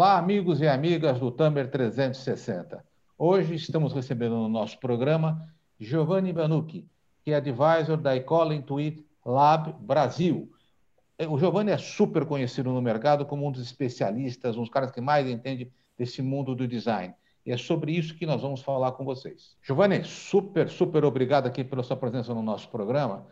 Olá, amigos e amigas do Tamer 360. Hoje estamos recebendo no nosso programa Giovanni Banucci, que é advisor da Ecole Intuit Lab Brasil. O Giovanni é super conhecido no mercado como um dos especialistas, um dos caras que mais entende desse mundo do design. E é sobre isso que nós vamos falar com vocês. Giovanni, super, super obrigado aqui pela sua presença no nosso programa.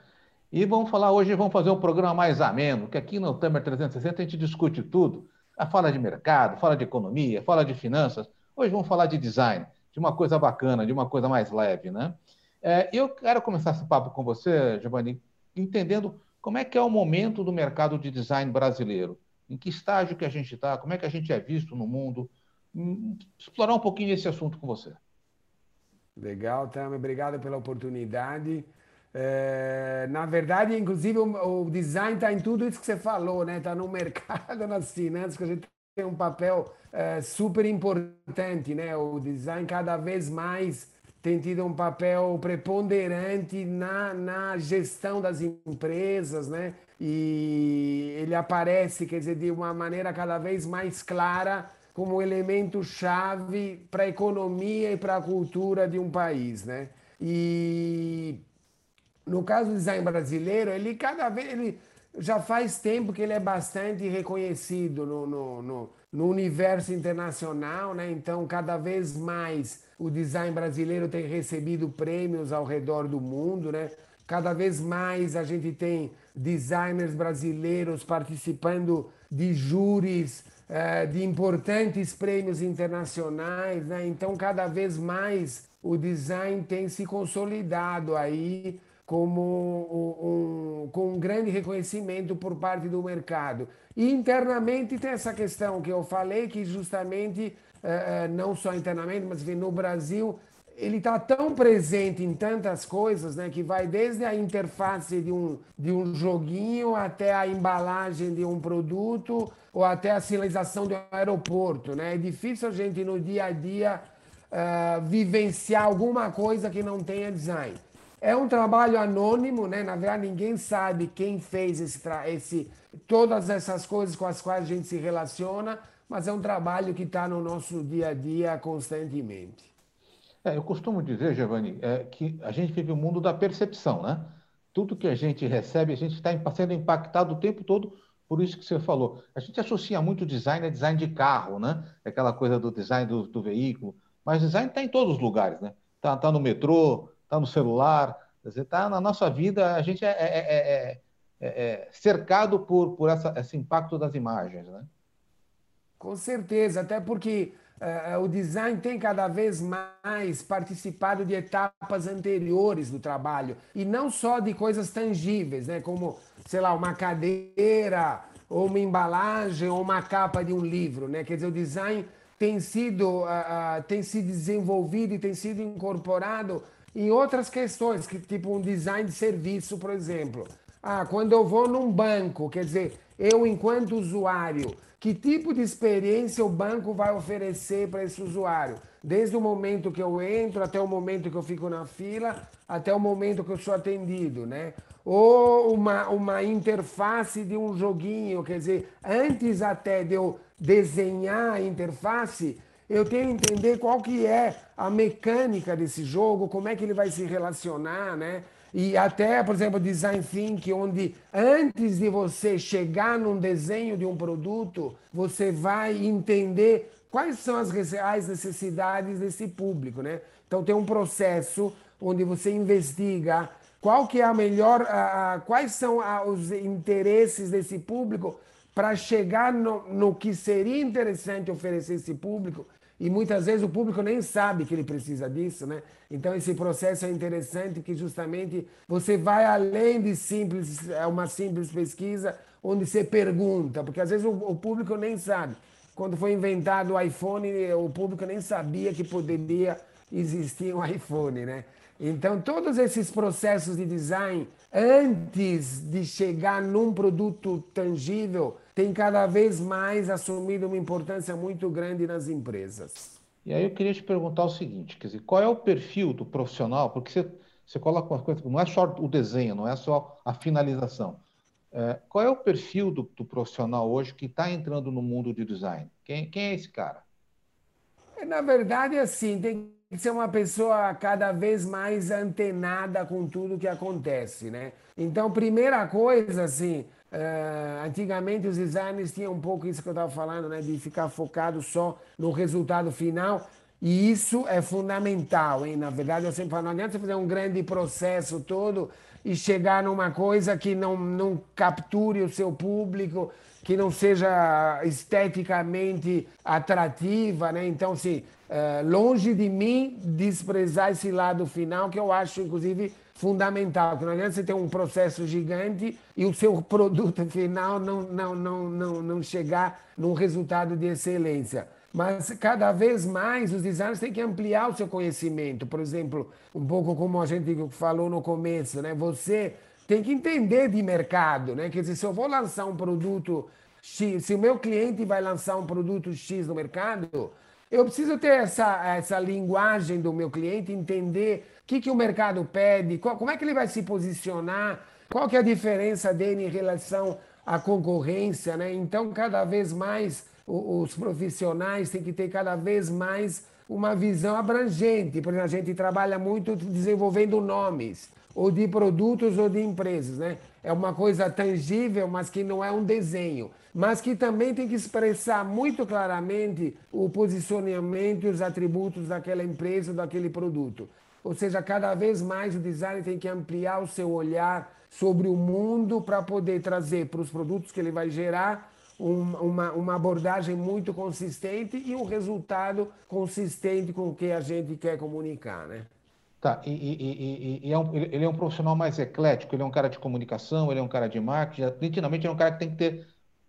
E vamos falar hoje, vamos fazer um programa mais ameno, que aqui no Tamer 360 a gente discute tudo fala de mercado, fala de economia, fala de finanças. Hoje vamos falar de design, de uma coisa bacana, de uma coisa mais leve, né? É, eu quero começar esse papo com você, Giovanni, entendendo como é que é o momento do mercado de design brasileiro, em que estágio que a gente está, como é que a gente é visto no mundo, hum, explorar um pouquinho esse assunto com você. Legal, Tami, obrigado pela oportunidade. É, na verdade, inclusive, o, o design está em tudo isso que você falou, né? Está no mercado, nas finanças, que a gente tem um papel é, super importante, né? O design cada vez mais tem tido um papel preponderante na, na gestão das empresas, né? E ele aparece, quer dizer, de uma maneira cada vez mais clara como elemento chave para a economia e para a cultura de um país, né? E no caso do design brasileiro, ele cada vez ele já faz tempo que ele é bastante reconhecido no, no, no, no universo internacional, né? Então, cada vez mais o design brasileiro tem recebido prêmios ao redor do mundo, né? Cada vez mais a gente tem designers brasileiros participando de júris eh, de importantes prêmios internacionais, né? Então, cada vez mais o design tem se consolidado aí como um, com um grande reconhecimento por parte do mercado. E internamente tem essa questão que eu falei, que justamente, uh, não só internamente, mas no Brasil, ele está tão presente em tantas coisas, né, que vai desde a interface de um, de um joguinho até a embalagem de um produto ou até a sinalização de um aeroporto. Né? É difícil a gente no dia a dia uh, vivenciar alguma coisa que não tenha design. É um trabalho anônimo, né? Na verdade, ninguém sabe quem fez esse, esse, todas essas coisas com as quais a gente se relaciona, mas é um trabalho que está no nosso dia a dia constantemente. É, eu costumo dizer, Giovanni, é, que a gente vive o um mundo da percepção, né? Tudo que a gente recebe, a gente está sendo impactado o tempo todo por isso que você falou. A gente associa muito design a design de carro, né? Aquela coisa do design do, do veículo. Mas design está em todos os lugares, né? Está tá no metrô, está no celular, está na nossa vida, a gente é, é, é, cercado por, por essa, esse impacto das imagens. Né? Com certeza, até porque uh, o design tem cada vez mais participado de etapas anteriores do trabalho, e não só de coisas tangíveis, né? como, sei lá, uma cadeira, ou uma embalagem, ou uma capa de um livro. Né? Quer dizer, o design tem sido, uh, uh, tem se desenvolvido e tem sido incorporado em outras questões, que, tipo um design de serviço, por exemplo. Ah, quando eu vou num banco, quer dizer, eu enquanto usuário, que tipo de experiência o banco vai oferecer para esse usuário? Desde o momento que eu entro até o momento que eu fico na fila, até o momento que eu sou atendido, né? Ou uma, uma interface de um joguinho, quer dizer, antes até de eu desenhar a interface, eu tenho que entender qual que é a mecânica desse jogo, como é que ele vai se relacionar, né? E até, por exemplo, design thinking, onde antes de você chegar num desenho de um produto, você vai entender quais são as reais necessidades desse público, né? Então tem um processo onde você investiga qual que é a melhor, a, quais são a, os interesses desse público para chegar no, no que seria interessante oferecer esse público e muitas vezes o público nem sabe que ele precisa disso, né? Então esse processo é interessante porque justamente você vai além de simples, é uma simples pesquisa onde você pergunta, porque às vezes o, o público nem sabe. Quando foi inventado o iPhone, o público nem sabia que poderia existir um iPhone, né? Então todos esses processos de design antes de chegar num produto tangível tem cada vez mais assumido uma importância muito grande nas empresas. E aí eu queria te perguntar o seguinte, quer dizer, qual é o perfil do profissional? Porque você, você coloca uma coisa, não é só o desenho, não é só a finalização. É, qual é o perfil do, do profissional hoje que está entrando no mundo de design? Quem, quem é esse cara? É, na verdade, assim, tem que ser uma pessoa cada vez mais antenada com tudo que acontece, né? Então, primeira coisa, assim, uh, antigamente os designers tinham um pouco isso que eu estava falando, né? De ficar focado só no resultado final. E isso é fundamental, hein? Na verdade, eu sempre falo, não adianta você fazer um grande processo todo e chegar numa coisa que não, não capture o seu público, que não seja esteticamente atrativa, né? Então, assim, é, longe de mim desprezar esse lado final, que eu acho, inclusive, fundamental. Que não adianta você ter um processo gigante e o seu produto final não, não, não, não, não chegar num resultado de excelência. Mas cada vez mais os designers têm que ampliar o seu conhecimento. Por exemplo, um pouco como a gente falou no começo, né? Você tem que entender de mercado, né? Quer dizer, se eu vou lançar um produto X, se o meu cliente vai lançar um produto X no mercado, eu preciso ter essa, essa linguagem do meu cliente, entender o que, que o mercado pede, qual, como é que ele vai se posicionar, qual que é a diferença dele em relação à concorrência, né? Então, cada vez mais os profissionais têm que ter cada vez mais uma visão abrangente. Por exemplo, a gente trabalha muito desenvolvendo nomes, ou de produtos ou de empresas, né? É uma coisa tangível, mas que não é um desenho. Mas que também tem que expressar muito claramente o posicionamento e os atributos daquela empresa daquele produto. Ou seja, cada vez mais o design tem que ampliar o seu olhar sobre o mundo para poder trazer para os produtos que ele vai gerar uma, uma abordagem muito consistente e um resultado consistente com o que a gente quer comunicar, né? Tá, e, e, e, e é um, ele é um profissional mais eclético, ele é um cara de comunicação, ele é um cara de marketing, nitidamente é um cara que tem que ter,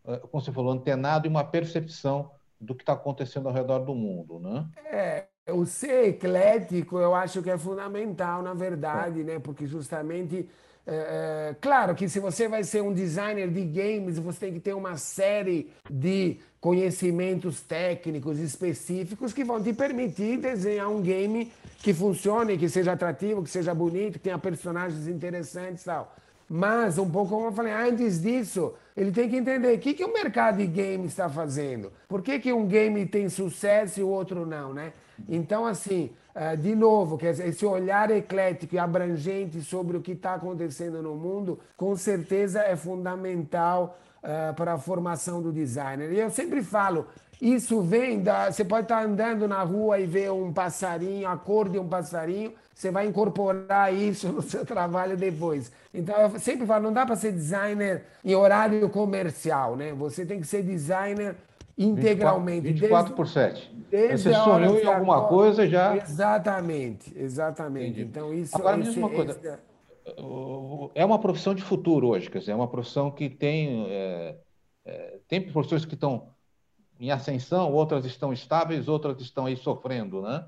eh, como você falou, antenado e uma percepção do que está acontecendo ao redor do mundo, né? É, o ser eclético eu acho que é fundamental, na verdade, é. né? Porque justamente é, é, claro que se você vai ser um designer de games, você tem que ter uma série de conhecimentos técnicos específicos que vão te permitir desenhar um game que funcione, que seja atrativo, que seja bonito, que tenha personagens interessantes e tal. Mas, um pouco como eu falei, antes disso, ele tem que entender o que, que o mercado de games está fazendo. Por que, que um game tem sucesso e o outro não, né? Então, assim, de novo, esse olhar eclético e abrangente sobre o que está acontecendo no mundo, com certeza é fundamental uh, para a formação do designer. E eu sempre falo, isso vem da. Você pode estar tá andando na rua e ver um passarinho, a cor de um passarinho, você vai incorporar isso no seu trabalho depois. Então, eu sempre falo, não dá para ser designer em horário comercial, né? Você tem que ser designer integralmente. 24, 24 por 7. Você sonhou em alguma coisa já. Exatamente, exatamente. Entendi. Então, isso Agora, me diz uma coisa. Esse... É uma profissão de futuro hoje, quer dizer, é uma profissão que tem. É, é, tem professores que estão em ascensão, outras estão estáveis, outras estão aí sofrendo, né?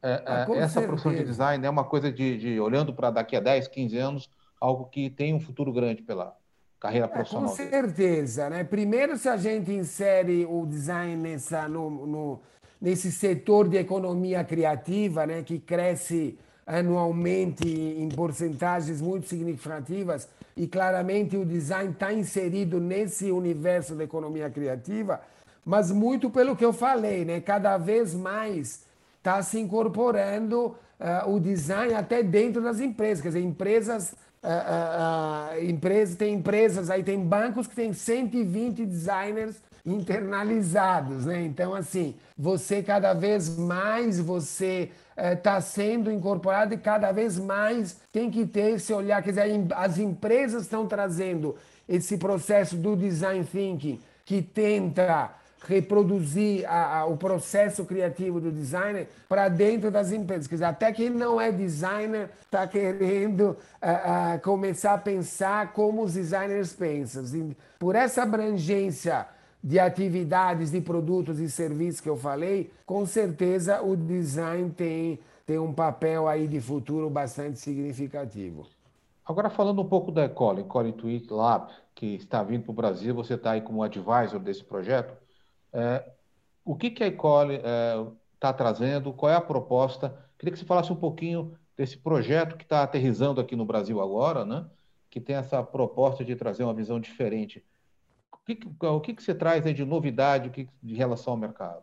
É, ah, é, essa certeza. profissão de design é uma coisa de, de olhando para daqui a 10, 15 anos, algo que tem um futuro grande pela, carreira profissional. É, com certeza, né? Primeiro, se a gente insere o design nessa, no, no, nesse setor de economia criativa, né, que cresce anualmente em porcentagens muito significativas, e claramente o design está inserido nesse universo da economia criativa, mas muito pelo que eu falei, né? Cada vez mais está se incorporando uh, o design até dentro das empresas, quer dizer, empresas uh, uh, empresa, tem empresas aí, tem bancos que tem 120 designers internalizados, né? Então, assim, você cada vez mais você está uh, sendo incorporado e cada vez mais tem que ter esse olhar. Quer dizer, as empresas estão trazendo esse processo do design thinking que tenta reproduzir a, a, o processo criativo do designer para dentro das empresas. Quer dizer, até quem não é designer está querendo a, a, começar a pensar como os designers pensam. Por essa abrangência de atividades, de produtos e serviços que eu falei, com certeza o design tem, tem um papel aí de futuro bastante significativo. Agora, falando um pouco da Ecole, Ecole Tweet Lab, que está vindo para o Brasil, você está aí como advisor desse projeto. É, o que, que a Ecole está é, trazendo? Qual é a proposta? Queria que você falasse um pouquinho desse projeto que está aterrizando aqui no Brasil agora, né? que tem essa proposta de trazer uma visão diferente. O que, o que, que você traz de novidade que, de relação ao mercado?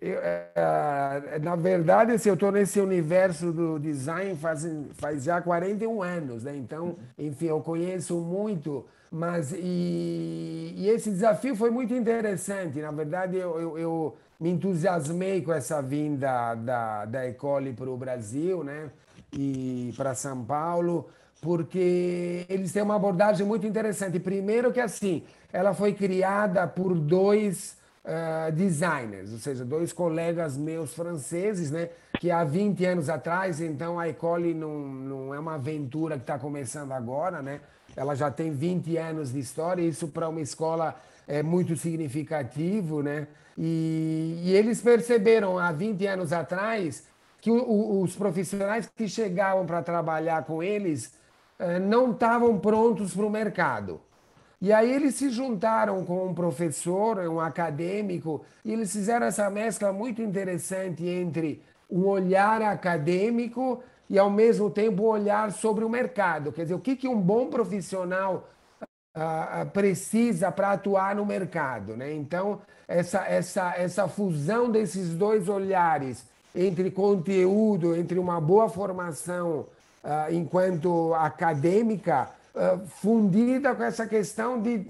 Eu, é, na verdade, assim, eu estou nesse universo do design faz, faz já 41 anos, né? Então, enfim, eu conheço muito, mas e, e esse desafio foi muito interessante. Na verdade, eu, eu, eu me entusiasmei com essa vinda da, da Ecole para o Brasil, né? E para São Paulo, porque eles têm uma abordagem muito interessante. Primeiro que assim, ela foi criada por dois uh, designers, ou seja, dois colegas meus franceses, né? Que há 20 anos atrás, então a Ecole não, não é uma aventura que está começando agora, né? Ela já tem 20 anos de história, isso para uma escola é muito significativo, né? E, e eles perceberam há 20 anos atrás que o, o, os profissionais que chegavam para trabalhar com eles uh, não estavam prontos para o mercado. E aí eles se juntaram com um professor, um acadêmico, e eles fizeram essa mescla muito interessante entre um olhar acadêmico e, ao mesmo tempo, um olhar sobre o mercado. Quer dizer, o que, que um bom profissional uh, precisa para atuar no mercado. Né? Então, essa, essa, essa fusão desses dois olhares entre conteúdo, entre uma boa formação uh, enquanto acadêmica uh, fundida com essa questão de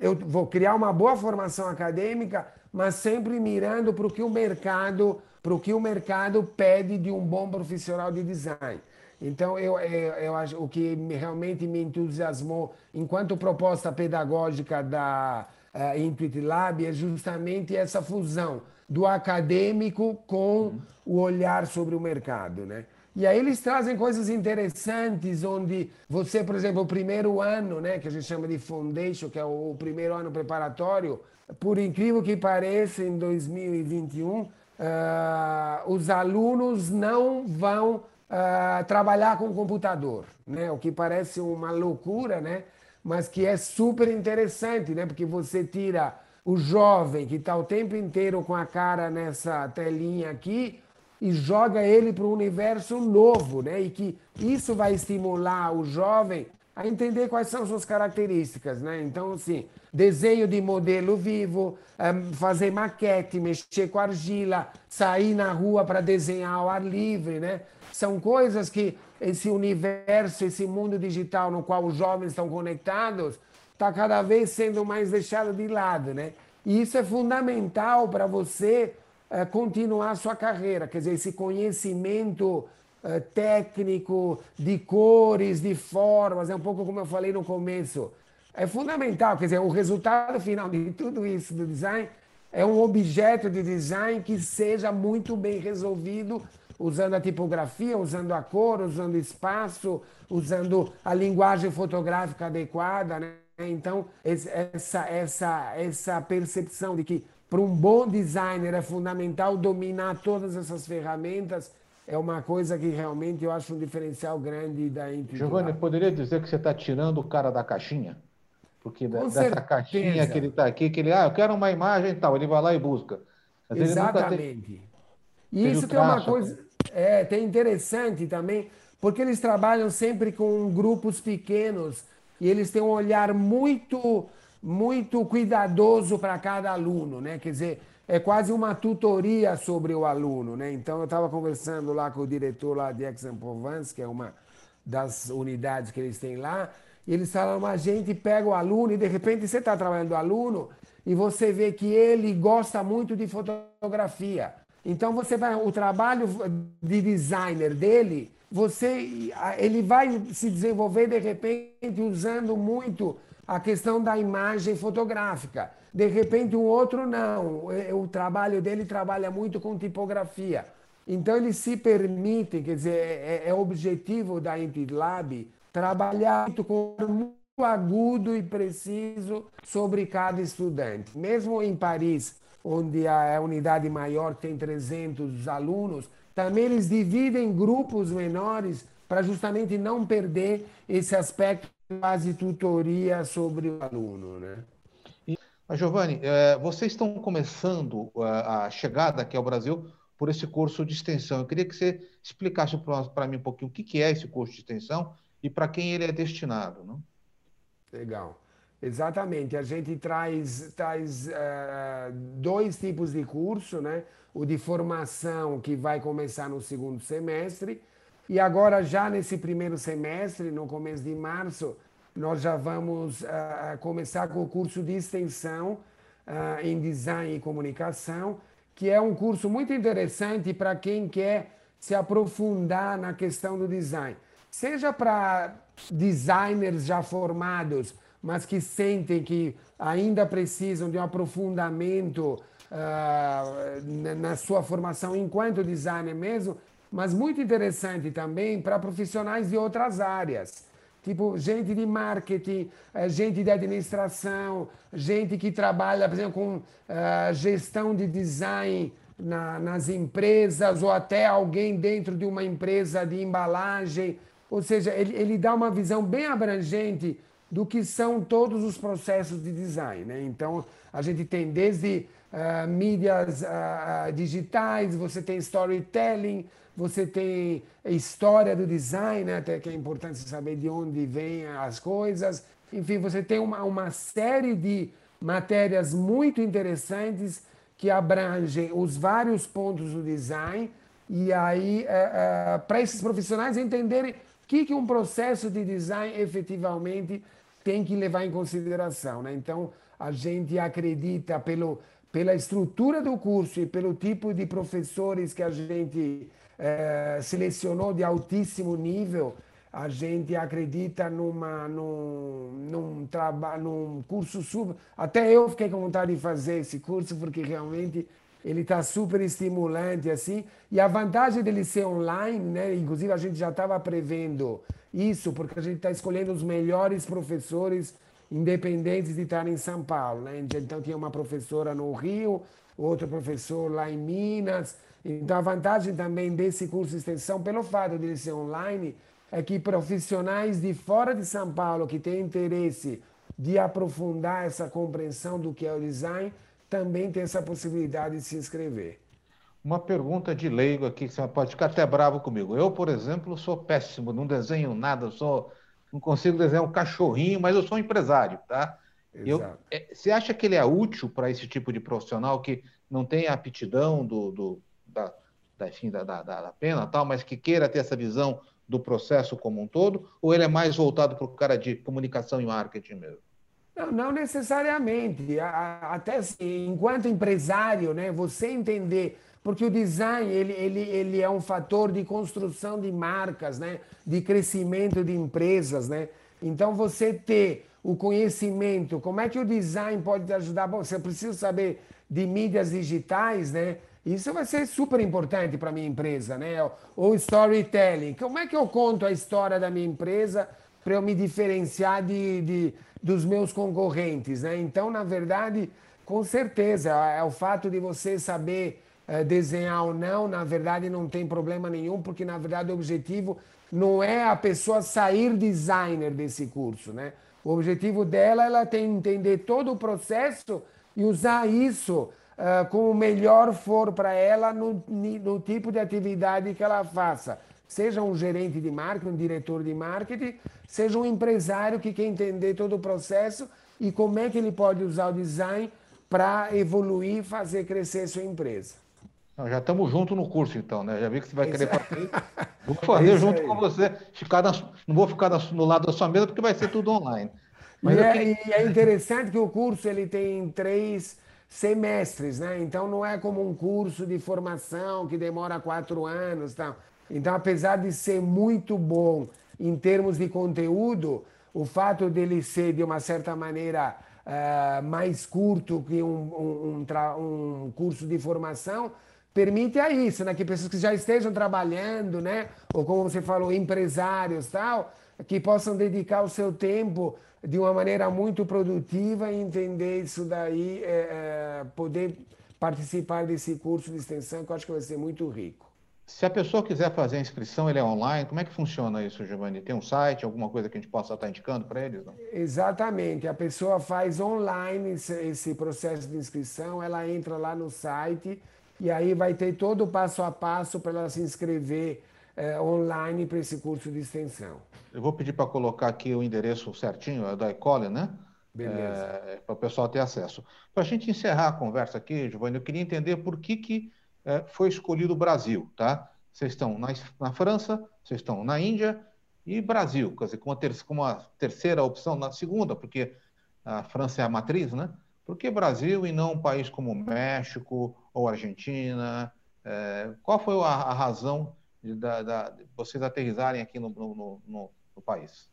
eu vou criar uma boa formação acadêmica, mas sempre mirando para o que o mercado, para o que o mercado pede de um bom profissional de design. Então, eu, eu, eu acho o que realmente me entusiasmou enquanto proposta pedagógica da uh, Intuit Lab é justamente essa fusão do acadêmico com uhum. o olhar sobre o mercado, né? E aí eles trazem coisas interessantes, onde você, por exemplo, o primeiro ano, né, que a gente chama de foundation, que é o primeiro ano preparatório, por incrível que pareça, em 2021, uh, ah, os alunos não vão uh, trabalhar com computador, né? O que parece uma loucura, né? Mas que é super interessante, né? Porque você tira o jovem que está o tempo inteiro com a cara nessa telinha aqui e joga ele para um universo novo, né? E que isso vai estimular o jovem a entender quais são suas características, né? Então, assim, desenho de modelo vivo, fazer maquete, mexer com argila, sair na rua para desenhar ao ar livre, né? São coisas que esse universo, esse mundo digital no qual os jovens estão conectados, está cada vez sendo mais deixado de lado, né? E isso é fundamental para você continuar a sua carreira. Quer dizer, esse conhecimento uh, técnico de cores, de formas, é um pouco como eu falei no começo. É fundamental, quer dizer, o resultado final de tudo isso do design é um objeto de design que seja muito bem resolvido usando a tipografia, usando a cor, usando espaço, usando a linguagem fotográfica adequada, né? Então, essa, essa, essa percepção de que para um bom designer é fundamental dominar todas essas ferramentas. É uma coisa que realmente eu acho um diferencial grande da Intuitive. Giovanni, poderia dizer que você está tirando o cara da caixinha? Porque dessa caixinha que ele está aqui, que ele, ah, eu quero uma imagem e tal, ele vai lá e busca. Mas Exatamente. E isso tem uma coisa, é, tem interessante também, porque eles trabalham sempre com grupos pequenos e eles têm um olhar muito muito cuidadoso para cada aluno, né? Quer dizer, é quase uma tutoria sobre o aluno, né? Então eu estava conversando lá com o diretor lá de Aix-en-Provence, que é uma das unidades que eles têm lá, e eles falam, a gente pega o aluno e de repente você está trabalhando o aluno e você vê que ele gosta muito de fotografia. Então você vai, o trabalho de designer dele, você, ele vai se desenvolver de repente usando muito a questão da imagem fotográfica. De repente, um outro não. O trabalho dele trabalha muito com tipografia. Então, eles se permitem, quer dizer, é, é, é objetivo da Intuit Lab trabalhar muito com muito agudo e preciso sobre cada estudante. Mesmo em Paris, onde a unidade maior tem 300 alunos, também eles dividem grupos menores para justamente não perder esse aspecto quase tutoria sobre o aluno, né? Mas, Giovanni, é, vocês estão começando é, a chegada aqui ao Brasil por esse curso de extensão. Eu queria que você explicasse para mim um pouquinho o que é esse curso de extensão e para quem ele é destinado. Não? Legal. Exatamente. A gente traz, traz uh, dois tipos de curso, né? O de formação, que vai começar no segundo semestre, e agora, já nesse primeiro semestre, no começo de março, nós já vamos uh, começar com o curso de extensão uh, em design e comunicação, que é um curso muito interessante para quem quer se aprofundar na questão do design. Seja para designers já formados, mas que sentem que ainda precisam de um aprofundamento uh, na sua formação enquanto designer mesmo, mas muito interessante também para profissionais de outras áreas. Tipo, gente de marketing, eh, gente de administração, gente que trabalha, por exemplo, com uh, gestão de design na, nas empresas, ou até alguém dentro de uma empresa de embalagem. Ou seja, ele, ele dá uma visão bem abrangente do que são todos os processos de design. Né? Então, a gente tem desde uh, mídias uh, digitais, você tem storytelling, você tem história do design, né? até que é importante saber de onde vêm as coisas. Enfim, você tem uma, uma série de matérias muito interessantes que abrangem os vários pontos do design e aí uh, uh, para esses profissionais entenderem o que, que um processo de design efetivamente tem que levar em consideração. Né? Então, a gente acredita pelo, pela estrutura do curso e pelo tipo de professores que a gente é, selecionou de altíssimo nível, a gente acredita numa, num, num, trabalho, num curso super. Até eu fiquei com vontade de fazer esse curso, porque realmente ele está super estimulante assim. E a vantagem dele ser online, né? Inclusive a gente já estava prevendo isso, porque a gente está escolhendo os melhores professores independentes de estar em São Paulo, né? Então tinha uma professora no Rio, outro professor lá em Minas. Então a vantagem também desse curso de extensão, pelo fato de ele ser online, é que profissionais de fora de São Paulo que têm interesse de aprofundar essa compreensão do que é o design também tem essa possibilidade de se inscrever. Uma pergunta de leigo aqui, que você pode ficar até bravo comigo. Eu, por exemplo, sou péssimo, não desenho nada, sou, não consigo desenhar um cachorrinho, mas eu sou um empresário, tá? Eu, é, você acha que ele é útil para esse tipo de profissional que não tem a aptidão do, do da, da, enfim, da, da, da pena tal, mas que queira ter essa visão do processo como um todo, ou ele é mais voltado para o cara de comunicação e marketing mesmo? Não, não necessariamente. Até assim, enquanto empresário, né, você entender porque o design ele, ele, ele é um fator de construção de marcas, né? de crescimento de empresas. Né? Então, você ter o conhecimento, como é que o design pode te ajudar? Bom, você precisa saber de mídias digitais, né? Isso vai ser super importante para a minha empresa, né? Ou storytelling. Como é que eu conto a história da minha empresa para eu me diferenciar de, de, dos meus concorrentes, né? Então, na verdade, com certeza, é o fato de você saber é, desenhar ou não, na verdade não tem problema nenhum, porque na verdade o objetivo não é a pessoa sair designer desse curso, né? O objetivo dela ela tem que entender todo o processo e usar isso uh, como melhor for para ela no, no tipo de atividade que ela faça. Seja um gerente de marketing, um diretor de marketing, seja um empresário que quer entender todo o processo e como é que ele pode usar o design para evoluir e fazer crescer sua empresa. Já estamos juntos no curso, então, né? Já vi que você vai querer fazer. Vou fazer junto com você. Ficar na, não vou ficar no lado da sua mesa, porque vai ser tudo online. Mas e, é, e é interessante que o curso ele tem três semestres, né? Então não é como um curso de formação que demora quatro anos, tal. Então, apesar de ser muito bom em termos de conteúdo, o fato dele ser de uma certa maneira uh, mais curto que um, um, um, um curso de formação permite a isso, né? Que pessoas que já estejam trabalhando, né? Ou como você falou, empresários tal, que possam dedicar o seu tempo de uma maneira muito produtiva e entender isso daí, é, é, poder participar desse curso de extensão, que eu acho que vai ser muito rico. Se a pessoa quiser fazer a inscrição, ele é online, como é que funciona isso, Giovanni? Tem um site, alguma coisa que a gente possa estar indicando para eles? Não? Exatamente, a pessoa faz online esse, esse processo de inscrição, ela entra lá no site, e aí vai ter todo o passo a passo para ela se inscrever é, online para esse curso de extensão. Eu vou pedir para colocar aqui o endereço certinho, é da Ecole, né? Beleza. É, para o pessoal ter acesso. Para a gente encerrar a conversa aqui, Giovanni, eu queria entender por que, que é, foi escolhido o Brasil, tá? Vocês estão na, na França, vocês estão na Índia e Brasil, quer dizer, com uma, ter, com uma terceira opção, na segunda, porque a França é a matriz, né? Por que Brasil e não um país como México ou Argentina? É, qual foi a, a razão da, da, de, vocês aterrizarem aqui no, no, no, no país?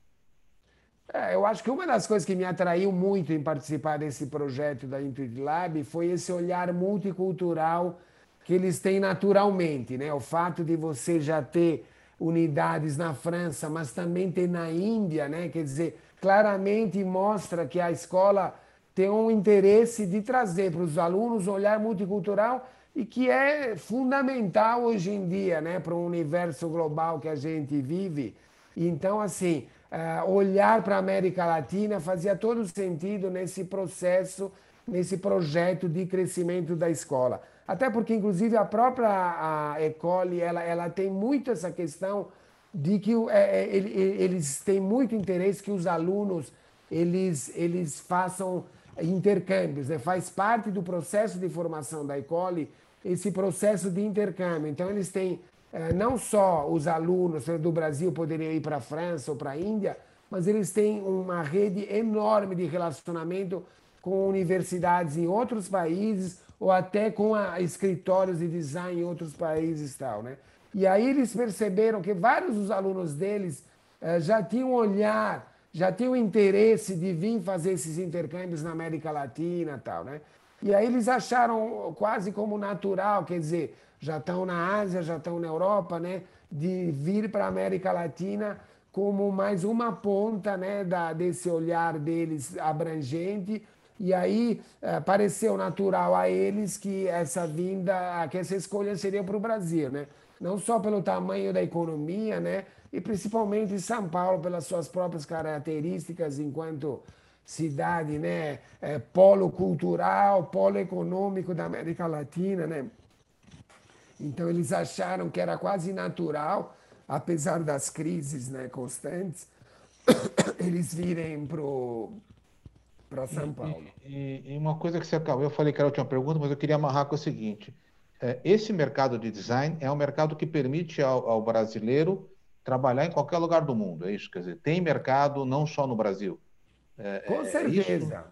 É, eu acho que uma das coisas que me atraiu muito em participar desse projeto da Intuit Lab foi esse olhar multicultural que eles têm naturalmente, né? O fato de você já ter unidades na França, mas também ter na Índia, né? Quer dizer, claramente mostra que a escola tem um interesse de trazer para os alunos um olhar multicultural e que é fundamental hoje em dia, né, para o universo global que a gente vive. Então, assim, uh, olhar para a América Latina fazia todo sentido nesse processo, nesse projeto de crescimento da escola. Até porque, inclusive, a própria a Ecole, ela, ela tem muito essa questão de que é, é eles têm muito interesse que os alunos eles, eles façam intercâmbios, né? faz parte do processo de formação da Ecole esse processo de intercâmbio. Então, eles têm eh, não só os alunos do Brasil poderiam ir para a França ou para a Índia, mas eles têm uma rede enorme de relacionamento com universidades em outros países ou até com a, escritórios de design em outros países tal, né? E aí eles perceberam que vários dos alunos deles eh, já tinham olhar, já tinham interesse de vir fazer esses intercâmbios na América Latina tal, né? E aí eles acharam quase como natural, quer dizer, já estão na Ásia, já estão na Europa, né? De vir para a América Latina como mais uma ponta né, da, desse olhar deles abrangente. E aí é, pareceu natural a eles que essa vinda, que essa escolha seria para o Brasil, né? Não só pelo tamanho da economia, né? E principalmente São Paulo pelas suas próprias características enquanto cidade, né? É, polo cultural, polo econômico da América Latina, né? Então eles acharam que era quase natural, apesar das crises né, constantes, eles virem para São Paulo. E, e, uma coisa que você acabou, eu falei que era a última pergunta, mas eu queria amarrar com o seguinte: é, esse mercado de design é um mercado que permite ao, ao brasileiro trabalhar em qualquer lugar do mundo, é isso? Quer dizer, tem mercado não só no Brasil. É, com é certeza.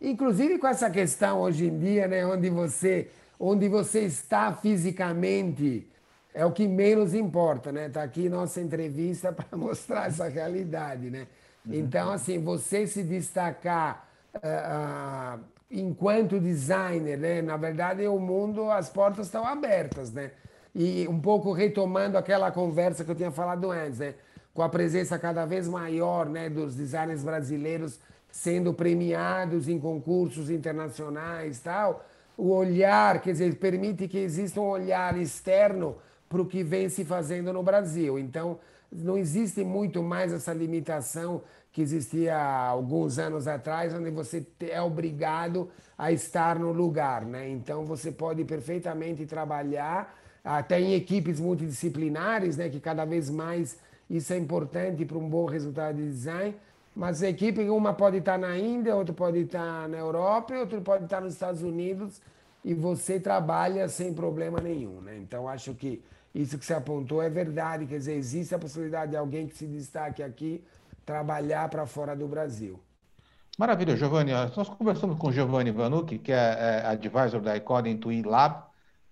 Inclusive com essa questão hoje em dia, né, onde você, onde você está fisicamente, é o que menos importa, né? Tá aqui nossa entrevista para mostrar essa realidade, né? Uhum. Então, assim, você se destacar uh, uh, enquanto designer, né? Na verdade, o mundo, as portas estão abertas, né? E um pouco retomando aquela conversa que eu tinha falado antes, né? Com a presença cada vez maior né, dos designers brasileiros sendo premiados em concursos internacionais tal, o olhar, quer dizer, permite que exista um olhar externo para o que vem se fazendo no Brasil. Então, não existe muito mais essa limitação que existia alguns anos atrás, onde você é obrigado a estar no lugar. Né? Então, você pode perfeitamente trabalhar até em equipes multidisciplinares, né, que cada vez mais isso é importante para um bom resultado de design. Mas a equipe, uma pode estar na Índia, outra pode estar na Europa, outra pode estar nos Estados Unidos e você trabalha sem problema nenhum. Né? Então, acho que isso que você apontou é verdade. Quer dizer, existe a possibilidade de alguém que se destaque aqui trabalhar para fora do Brasil. Maravilha, Giovanni. Nós conversamos com Giovanni Vanucci, que é, é advisor da Ecole Intui Lab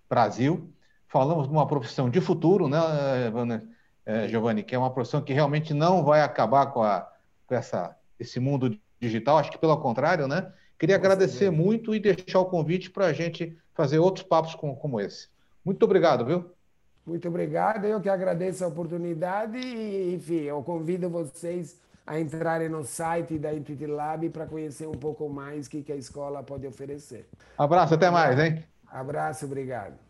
Brasil. Falamos de uma profissão de futuro, né, Giovanni? É, Giovanni, que é uma profissão que realmente não vai acabar com, a, com essa, esse mundo digital, acho que pelo contrário, né? Queria agradecer muito e deixar o convite para a gente fazer outros papos como, como esse. Muito obrigado, viu? Muito obrigado, eu que agradeço a oportunidade e, enfim, eu convido vocês a entrarem no site da Intuit Lab para conhecer um pouco mais o que, que a escola pode oferecer. Abraço, até mais, hein? Abraço, obrigado.